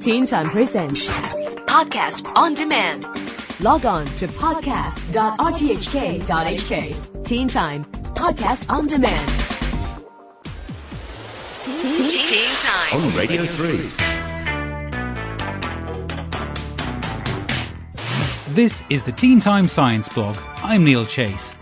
Teen Time Presents Podcast on demand. Log on to podcast.rthk.hk. Teen Time Podcast on Demand. Teen, Teen, teen Time. on Radio 3. This is the Teen Time Science blog. I'm Neil Chase.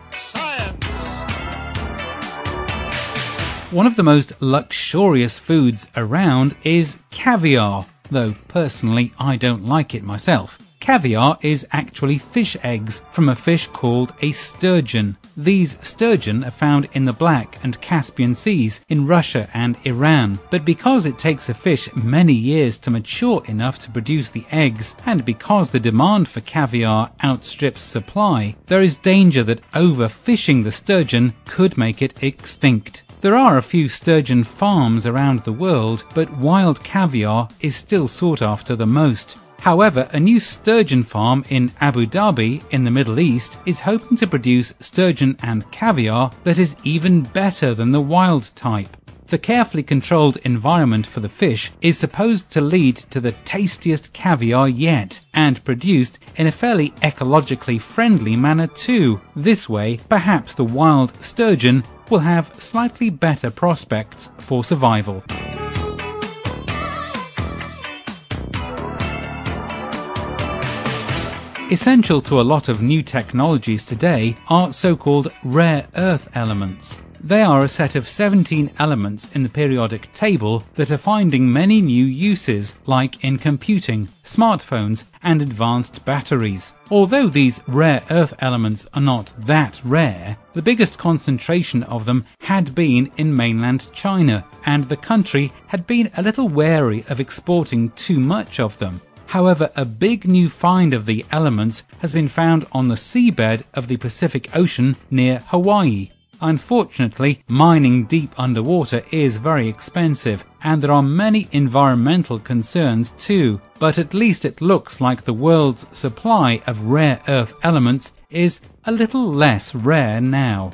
One of the most luxurious foods around is caviar, though personally I don't like it myself. Caviar is actually fish eggs from a fish called a sturgeon. These sturgeon are found in the Black and Caspian Seas in Russia and Iran. But because it takes a fish many years to mature enough to produce the eggs, and because the demand for caviar outstrips supply, there is danger that overfishing the sturgeon could make it extinct. There are a few sturgeon farms around the world, but wild caviar is still sought after the most. However, a new sturgeon farm in Abu Dhabi in the Middle East is hoping to produce sturgeon and caviar that is even better than the wild type. The carefully controlled environment for the fish is supposed to lead to the tastiest caviar yet, and produced in a fairly ecologically friendly manner too. This way, perhaps the wild sturgeon will have slightly better prospects for survival. Essential to a lot of new technologies today are so-called rare earth elements. They are a set of 17 elements in the periodic table that are finding many new uses, like in computing, smartphones, and advanced batteries. Although these rare earth elements are not that rare, the biggest concentration of them had been in mainland China, and the country had been a little wary of exporting too much of them. However, a big new find of the elements has been found on the seabed of the Pacific Ocean near Hawaii. Unfortunately, mining deep underwater is very expensive, and there are many environmental concerns too. But at least it looks like the world's supply of rare earth elements is a little less rare now.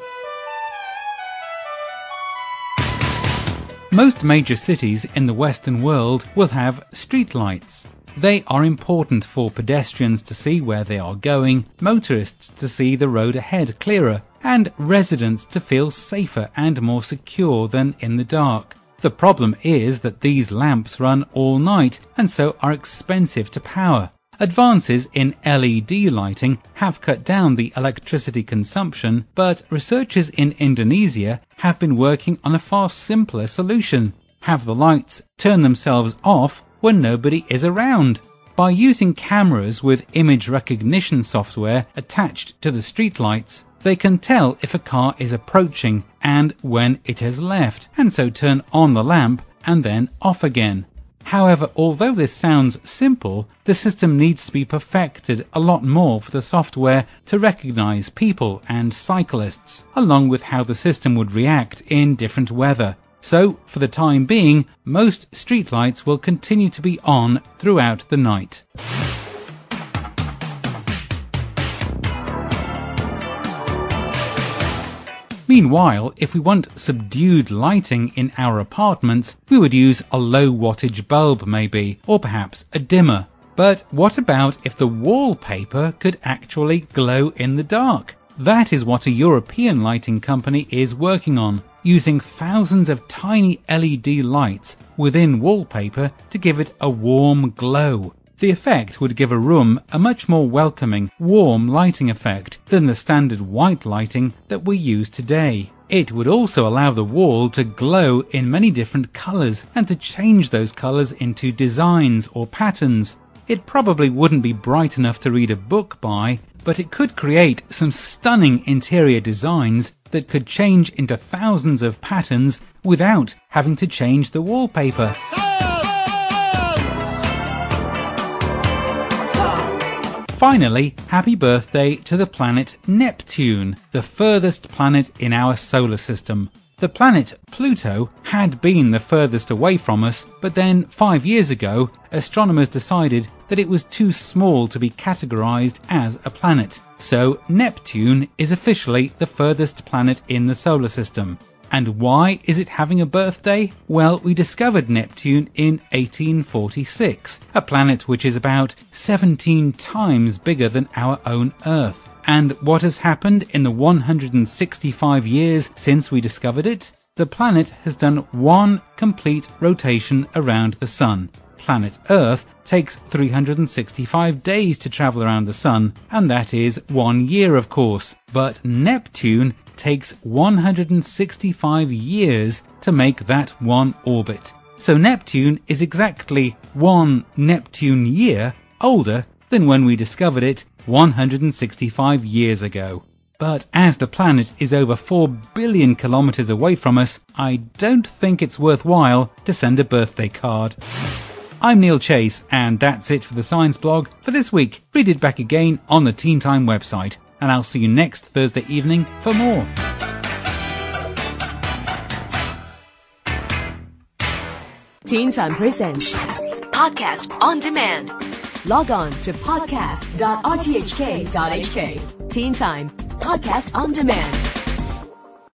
Most major cities in the Western world will have streetlights. They are important for pedestrians to see where they are going, motorists to see the road ahead clearer, and residents to feel safer and more secure than in the dark. The problem is that these lamps run all night and so are expensive to power. Advances in LED lighting have cut down the electricity consumption, but researchers in Indonesia have been working on a far simpler solution. Have the lights turn themselves off when nobody is around. By using cameras with image recognition software attached to the streetlights, they can tell if a car is approaching and when it has left, and so turn on the lamp and then off again. However, although this sounds simple, the system needs to be perfected a lot more for the software to recognize people and cyclists, along with how the system would react in different weather. So, for the time being, most streetlights will continue to be on throughout the night. Meanwhile, if we want subdued lighting in our apartments, we would use a low wattage bulb maybe, or perhaps a dimmer. But what about if the wallpaper could actually glow in the dark? That is what a European lighting company is working on, using thousands of tiny LED lights within wallpaper to give it a warm glow. The effect would give a room a much more welcoming, warm lighting effect than the standard white lighting that we use today. It would also allow the wall to glow in many different colors and to change those colors into designs or patterns. It probably wouldn't be bright enough to read a book by, but it could create some stunning interior designs that could change into thousands of patterns without having to change the wallpaper. Finally, happy birthday to the planet Neptune, the furthest planet in our solar system. The planet Pluto had been the furthest away from us, but then five years ago, astronomers decided that it was too small to be categorized as a planet. So Neptune is officially the furthest planet in the solar system. And why is it having a birthday? Well, we discovered Neptune in 1846, a planet which is about 17 times bigger than our own Earth. And what has happened in the 165 years since we discovered it? The planet has done one complete rotation around the Sun. Planet Earth takes 365 days to travel around the Sun, and that is one year, of course. But Neptune takes 165 years to make that one orbit. So Neptune is exactly one Neptune year older than when we discovered it 165 years ago. But as the planet is over 4 billion kilometers away from us, I don't think it's worthwhile to send a birthday card. I'm Neil Chase, and that's it for the Science blog for this week. Read it back again on the Teen Time website, and I'll see you next Thursday evening for more. Teen Time Presents. Podcast on demand. Log on to podcast.rthk.hk. Teen Time Podcast on Demand.